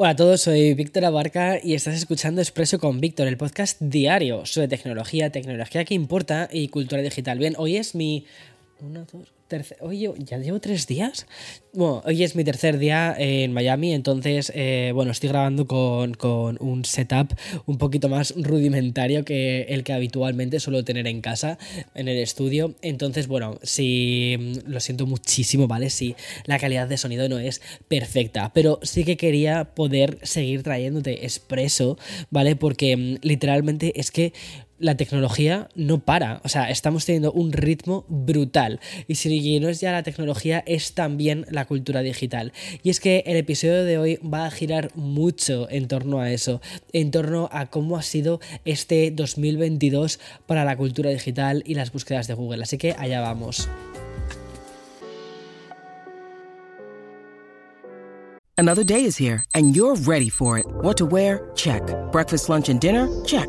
Hola a todos, soy Víctor Abarca y estás escuchando Expreso con Víctor, el podcast diario sobre tecnología, tecnología que importa y cultura digital. Bien, hoy es mi... Una, dos, hoy ya llevo tres días. Bueno, hoy es mi tercer día en Miami, entonces, eh, bueno, estoy grabando con, con, un setup un poquito más rudimentario que el que habitualmente suelo tener en casa, en el estudio. Entonces, bueno, si mm, lo siento muchísimo, ¿vale? Si la calidad de sonido no es perfecta, pero sí que quería poder seguir trayéndote expreso, ¿vale? Porque mm, literalmente es que la tecnología no para. O sea, estamos teniendo un ritmo brutal. Y si no es ya la tecnología, es también la cultura digital. Y es que el episodio de hoy va a girar mucho en torno a eso, en torno a cómo ha sido este 2022 para la cultura digital y las búsquedas de Google. Así que allá vamos. Another day is here and you're ready for it. What to wear? Check. Breakfast, lunch and dinner? Check.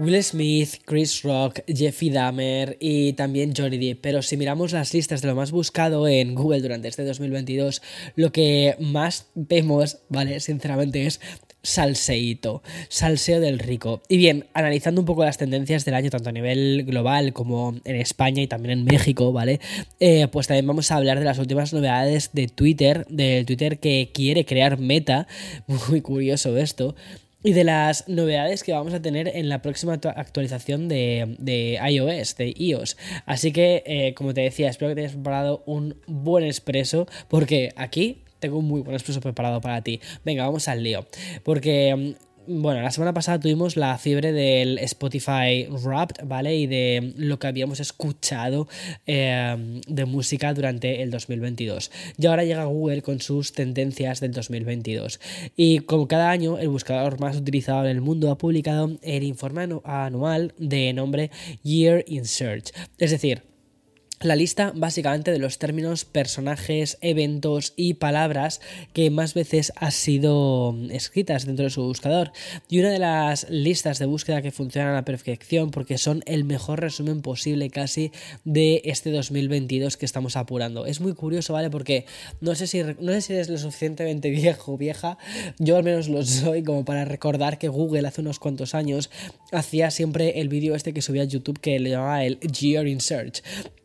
Will Smith, Chris Rock, Jeffy Dahmer y también Johnny Depp. Pero si miramos las listas de lo más buscado en Google durante este 2022, lo que más vemos, ¿vale? Sinceramente es salseíto, salseo del rico. Y bien, analizando un poco las tendencias del año, tanto a nivel global como en España y también en México, ¿vale? Eh, pues también vamos a hablar de las últimas novedades de Twitter, del Twitter que quiere crear Meta, muy curioso esto y de las novedades que vamos a tener en la próxima actualización de, iOS, de iOS. Así que, eh, como te decía, espero que te hayas preparado un buen expreso, porque aquí tengo un muy buen expreso preparado para ti. Venga, vamos al lío. Porque mm, bueno, la semana pasada tuvimos la fiebre del Spotify Wrapped, ¿vale? Y de lo que habíamos escuchado eh, de música durante el 2022. Y ahora llega Google con sus tendencias del 2022. Y como cada año, el buscador más utilizado en el mundo ha publicado el informe anual de nombre Year in Search. Es decir, la lista básicamente de los términos, personajes, eventos y palabras que más veces han sido escritas dentro de su buscador. Y una de las listas de búsqueda que funcionan a la perfección porque son el mejor resumen posible casi de este 2022 que estamos apurando. Es muy curioso, ¿vale? Porque no sé si, no sé si eres lo suficientemente viejo o vieja, yo al menos lo soy como para recordar que Google hace unos cuantos años hacía siempre el vídeo este que subía a YouTube que le llamaba el Year in Search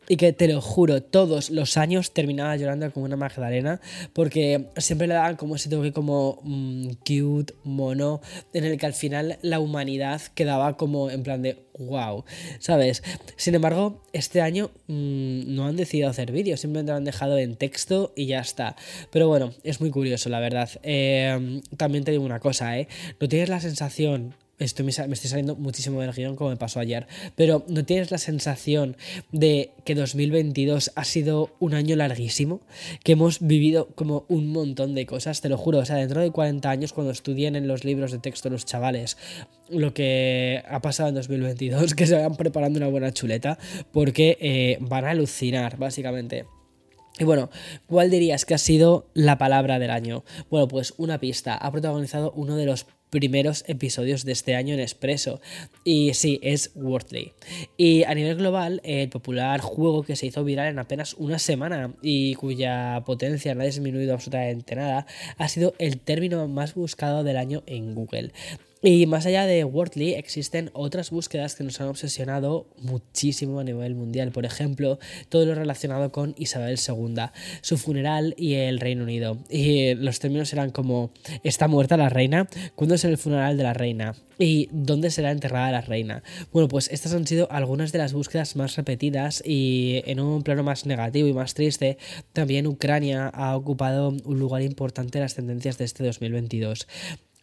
y que te lo juro, todos los años terminaba llorando como una magdalena porque siempre le daban como ese toque como mm, cute, mono, en el que al final la humanidad quedaba como en plan de wow, ¿sabes? Sin embargo, este año mm, no han decidido hacer vídeos, simplemente lo han dejado en texto y ya está. Pero bueno, es muy curioso, la verdad. Eh, también te digo una cosa, ¿eh? ¿No tienes la sensación estoy, me, estoy saliendo muchísimo del guion como me pasó ayer, pero ¿no tienes la sensación de que 2022 ha sido un año larguísimo? Que hemos vivido como un montón de cosas, te lo juro, o sea, dentro de 40 años cuando estudien en los libros de texto los chavales lo que ha pasado en 2022, que se vayan preparando una buena chuleta, porque eh, van a alucinar, básicamente. Y bueno, ¿cuál dirías que ha sido la palabra del año? Bueno, pues una pista. Ha protagonizado uno de los primeros episodios de este año en Expreso. Y sí, es Worthley. Y a nivel global, el popular juego que se hizo viral en apenas una semana y cuya potencia no ha disminuido absolutamente nada, ha sido el término más buscado del año en Google. Y más allá de Wordly, existen otras búsquedas que nos han obsesionado muchísimo a nivel mundial. Por ejemplo, todo lo relacionado con Isabel II, su funeral y el Reino Unido. Y los términos eran como, ¿está muerta la reina? ¿Cuándo es el funeral de la reina? ¿Y dónde será enterrada la reina? Bueno, pues estas han sido algunas de las búsquedas más repetidas y en un plano más negativo y más triste, también Ucrania ha ocupado un lugar importante en las tendencias de este 2022.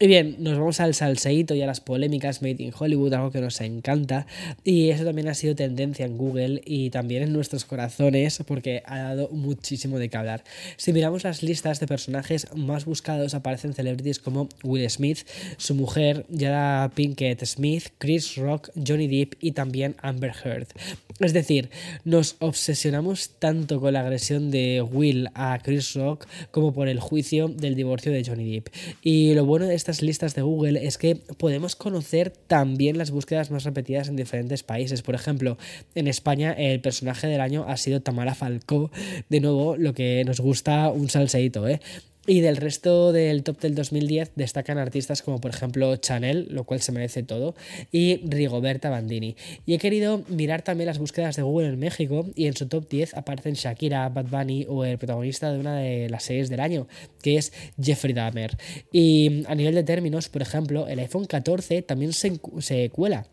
Y bien, nos vamos al salseíto y a las polémicas Made in Hollywood, algo que nos encanta. Y eso también ha sido tendencia en Google y también en nuestros corazones porque ha dado muchísimo de qué hablar. Si miramos las listas de personajes más buscados, aparecen celebrities como Will Smith, su mujer Jada Pinkett Smith, Chris Rock, Johnny Depp y también Amber Heard. Es decir, nos obsesionamos tanto con la agresión de Will a Chris Rock como por el juicio del divorcio de Johnny Depp. Y lo bueno de esta listas de Google es que podemos conocer también las búsquedas más repetidas en diferentes países. Por ejemplo, en España el personaje del año ha sido Tamara Falcó. De nuevo, lo que nos gusta un salseíto, ¿eh? Y del resto del top del 2010 destacan artistas como por ejemplo Chanel, lo cual se merece todo, y Rigoberta Bandini. Y he querido mirar también las búsquedas de Google en México y en su top 10 aparecen Shakira, Bad Bunny o el protagonista de una de las series del año, que es Jeffrey Dahmer. Y a nivel de términos, por ejemplo, el iPhone 14 también se, se cuela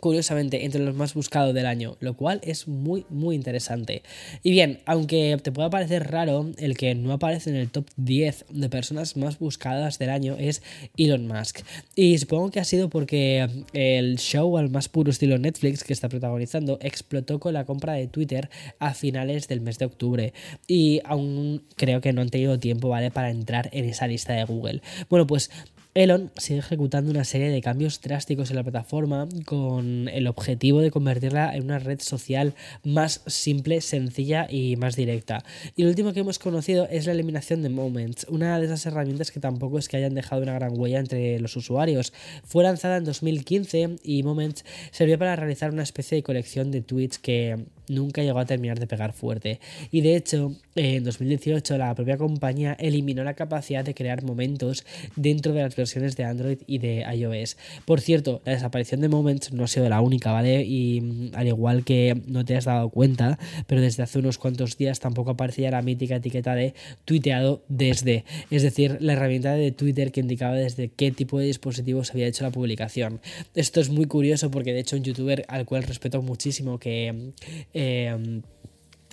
curiosamente entre los más buscados del año, lo cual es muy muy interesante. Y bien, aunque te pueda parecer raro, el que no aparece en el top 10 de personas más buscadas del año es Elon Musk. Y supongo que ha sido porque el show al más puro estilo Netflix que está protagonizando explotó con la compra de Twitter a finales del mes de octubre. Y aún creo que no han tenido tiempo, ¿vale? Para entrar en esa lista de Google. Bueno, pues Elon sigue ejecutando una serie de cambios drásticos en la plataforma con el objetivo de convertirla en una red social más simple, sencilla y más directa. Y lo último que hemos conocido es la eliminación de Moments, una de esas herramientas que tampoco es que hayan dejado una gran huella entre los usuarios. Fue lanzada en 2015 y Moments sirvió para realizar una especie de colección de tweets que nunca llegó a terminar de pegar fuerte. Y de hecho, en 2018 la propia compañía eliminó la capacidad de crear momentos dentro de las de Android y de iOS. Por cierto, la desaparición de Moments no ha sido la única, ¿vale? Y mm, al igual que no te has dado cuenta, pero desde hace unos cuantos días tampoco aparecía la mítica etiqueta de tuiteado desde, es decir, la herramienta de Twitter que indicaba desde qué tipo de dispositivo se había hecho la publicación. Esto es muy curioso porque de hecho un youtuber al cual respeto muchísimo que eh,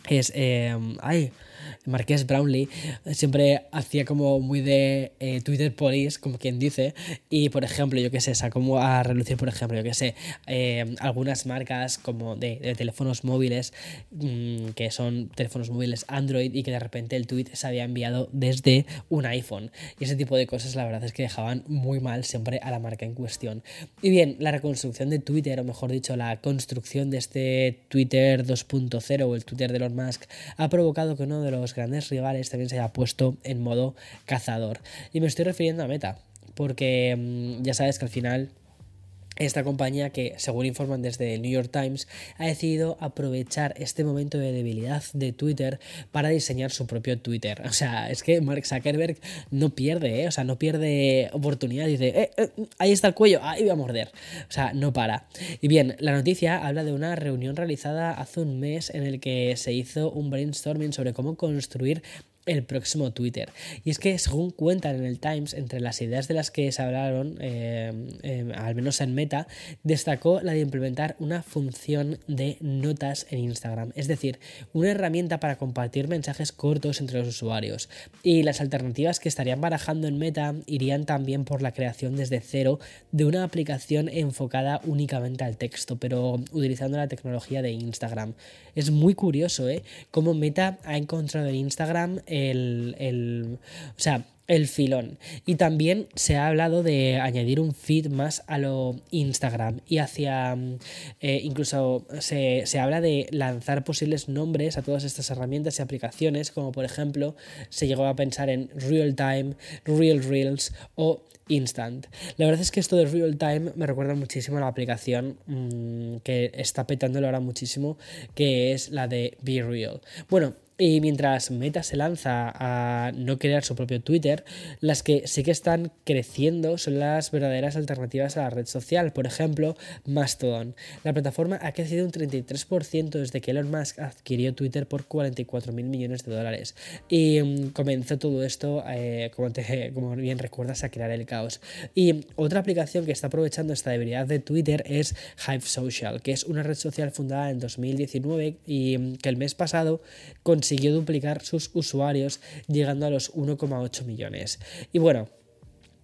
es... Eh, ay, Marqués Brownlee siempre hacía como muy de eh, Twitter Police, como quien dice, y por ejemplo, yo qué sé, sacó a relucir, por ejemplo, yo qué sé, eh, algunas marcas como de, teléfonos móviles, mm, que son teléfonos móviles Android y que de repente el tweet se había enviado desde un iPhone. Y ese tipo de cosas, la verdad es que dejaban muy mal siempre a la marca en cuestión. Y bien, la reconstrucción de Twitter, o mejor dicho, la construcción de este Twitter 2.0 o el Twitter de Elon Musk, ha provocado que uno de los grandes rivales también se haya puesto en modo cazador. Y me estoy refiriendo a Meta, porque mm, ya sabes que al final esta compañía que, según informan desde el New York Times, ha decidido aprovechar este momento de debilidad de Twitter para diseñar su propio Twitter. O sea, es que Mark Zuckerberg no pierde, ¿eh? o sea, no pierde oportunidad. Dice, eh, eh, ahí está el cuello, ahí voy a morder. O sea, no para. Y bien, la noticia habla de una reunión realizada hace un mes en el que se hizo un brainstorming sobre cómo construir el próximo Twitter. Y es que, según cuentan en el Times, entre las ideas de las que se hablaron, eh, eh, al menos en Meta, destacó la de implementar una función de notas en Instagram, es decir, una herramienta para compartir mensajes cortos entre los usuarios. Y las alternativas que estarían barajando en Meta irían también por la creación desde cero de una aplicación enfocada únicamente al texto, pero utilizando la tecnología de Instagram. Es muy curioso, ¿eh? Cómo Meta ha encontrado en Instagram el, o sea, el filón. Y también se ha hablado de añadir un feed más a lo Instagram y hacia, eh, incluso se, se, habla de lanzar posibles nombres a todas estas herramientas y aplicaciones, como por ejemplo se llegó a pensar en Real Time, Real Reels o Instant. La verdad es que esto de Real Time me recuerda muchísimo a la aplicación mm, que está petándolo ahora muchísimo, que es la de Be Real. Bueno, Y mientras Meta se lanza a no crear su propio Twitter, las que sí que están creciendo son las verdaderas alternativas a la red social. Por ejemplo, Mastodon. La plataforma ha crecido un 33% desde que Elon Musk adquirió Twitter por 44 mil millones de dólares. Y mm, comenzó todo esto, eh, como, como bien recuerdas, a crear el caos. Y otra aplicación que está aprovechando esta debilidad de Twitter es Hive Social, que es una red social fundada en 2019 y mm, que el mes pasado consiguió duplicar sus usuarios llegando a los 1,8 millones. Y bueno,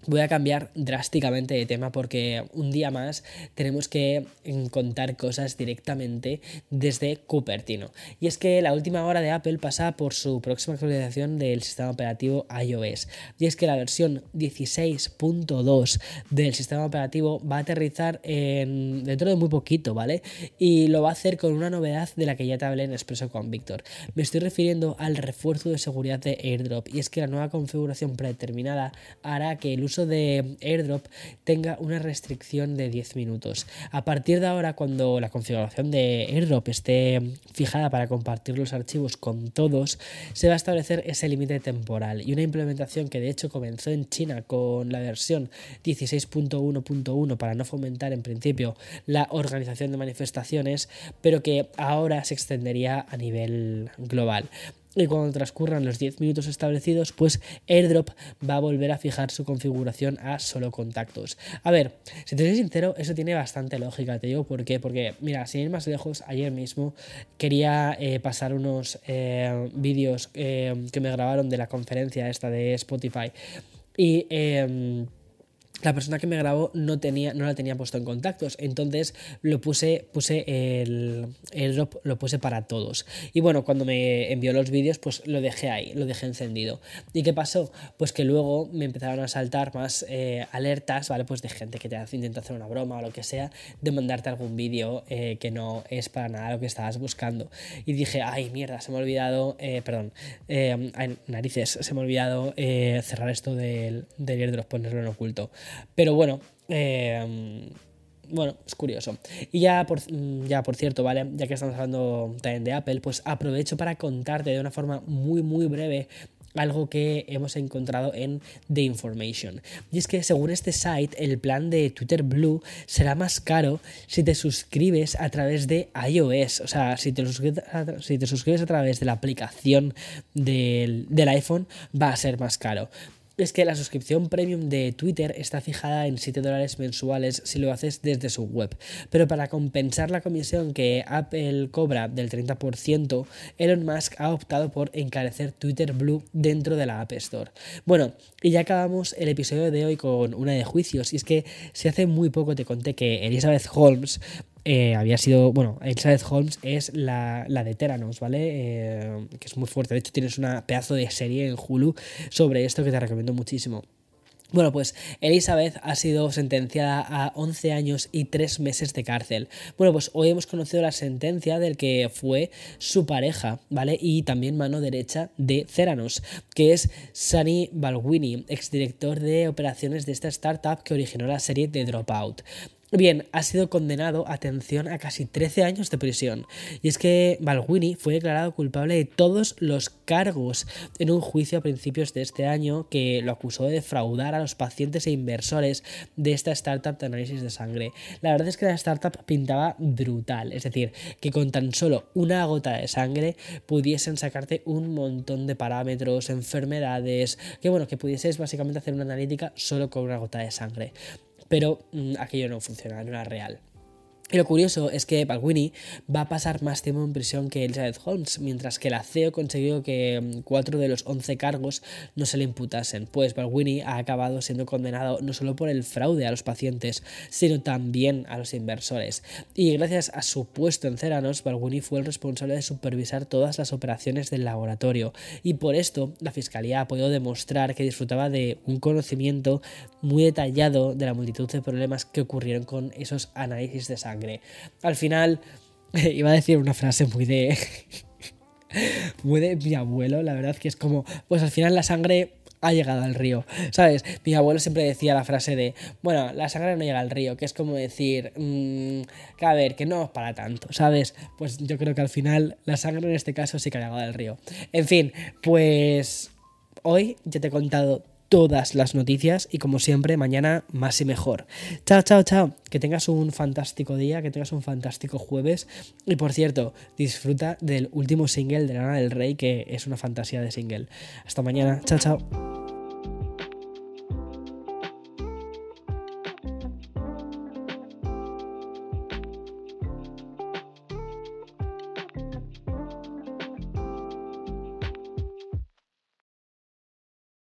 Voy a cambiar drásticamente de tema porque un día más tenemos que contar cosas directamente desde Cupertino. Y es que la última hora de Apple pasa por su próxima actualización del sistema operativo iOS. Y es que la versión 16.2 del sistema operativo va a aterrizar en, dentro de muy poquito, ¿vale? Y lo va a hacer con una novedad de la que ya te hablé en Expreso con Víctor. Me estoy refiriendo al refuerzo de seguridad de AirDrop. Y es que la nueva configuración predeterminada hará que el uso de airdrop tenga una restricción de 10 minutos. A partir de ahora, cuando la configuración de airdrop esté fijada para compartir los archivos con todos, se va a establecer ese límite temporal y una implementación que de hecho comenzó en China con la versión 16.1.1 para no fomentar en principio la organización de manifestaciones, pero que ahora se extendería a nivel global y cuando transcurran los 10 minutos establecidos, pues AirDrop va a volver a fijar su configuración a solo contactos. A ver, si te soy sincero, eso tiene bastante lógica, te digo por qué, porque mira, sin ir más lejos, ayer mismo quería eh, pasar unos eh, vídeos eh, que me grabaron de la conferencia esta de Spotify y em, la persona que me grabó no, tenía, no la tenía puesto en contactos, entonces lo puse, puse el, drop, lo puse para todos. Y bueno, cuando me envió los vídeos, pues lo dejé ahí, lo dejé encendido. ¿Y qué pasó? Pues que luego me empezaron a saltar más eh, alertas, ¿vale? Pues de gente que te intenta hacer una broma o lo que sea, de mandarte algún vídeo eh, que no es para nada lo que estabas buscando. Y dije, ay, mierda, se me ha olvidado, eh, perdón, narices, se me ha olvidado cerrar esto del, del airdrop, ponerlo en oculto. Pero bueno, eh, bueno, es curioso. Y ya por, ya por cierto, ¿vale? Ya que estamos hablando también de Apple, pues aprovecho para contarte de una forma muy, muy breve algo que hemos encontrado en The Information. Y es que según este site, el plan de Twitter Blue será más caro si te suscribes a través de iOS. O sea, si te suscribes a, si te suscribes a través de la aplicación del, del iPhone, va a ser más caro es que la suscripción premium de Twitter está fijada en 7 dólares mensuales si lo haces desde su web. Pero para compensar la comisión que Apple cobra del 30%, Elon Musk ha optado por encarecer Twitter Blue dentro de la App Store. Bueno, y ya acabamos el episodio de hoy con una de juicios. Y es que si hace muy poco te conté que Elizabeth Holmes eh, había sido, bueno, Elizabeth Holmes es la, de Teranos, ¿vale? Eh, que es muy fuerte. De hecho, tienes una pedazo de serie en Hulu sobre esto que te recomiendo muchísimo. Bueno, pues Elizabeth ha sido sentenciada a 11 años y 3 meses de cárcel. Bueno, pues hoy hemos conocido la sentencia del que fue su pareja, ¿vale? Y también mano derecha de Ceranos, que es Sunny Balwini, exdirector de operaciones de esta startup que originó la serie de Dropout. Bien, ha sido condenado, atención, a casi 13 años de prisión. Y es que Balwini fue declarado culpable de todos los cargos en un juicio a principios de este año que lo acusó de defraudar a los pacientes e inversores de esta startup de análisis de sangre. La verdad es que la startup pintaba brutal, es decir, que con tan solo una gota de sangre pudiesen sacarte un montón de parámetros, enfermedades, que bueno, que pudieses básicamente hacer una analítica solo con una gota de sangre pero mm, aquello no funciona, no era real. Y lo curioso es que Balwini va a pasar más tiempo en prisión que Elizabeth Holmes, mientras que la CEO consiguió que mm, cuatro de los 11 cargos no se le imputasen, pues Balwini ha acabado siendo condenado no solo por el fraude a los pacientes, sino también a los inversores. Y gracias a su puesto en Ceranos, Balwini fue el responsable de supervisar todas las operaciones del laboratorio, y por esto la Fiscalía ha podido demostrar que disfrutaba de un conocimiento muy detallado de la multitud de problemas que ocurrieron con esos análisis de sangre al final, iba a decir una frase muy de. muy de mi abuelo, la verdad que es como, pues al final la sangre ha llegado al río. ¿Sabes? Mi abuelo siempre decía la frase de, bueno, la sangre no llega al río, que es como decir, mmm, que a ver, que no para tanto, ¿sabes? Pues yo creo que al final la sangre en este caso sí que ha llegado al río. En fin, pues hoy ya te he contado todas las noticias y como siempre mañana más y mejor. Chao, chao, chao. Que tengas un fantástico día, que tengas un fantástico jueves y por cierto, disfruta del último single de Lana del Rey que es una fantasía de single. Hasta mañana. Chao, chao.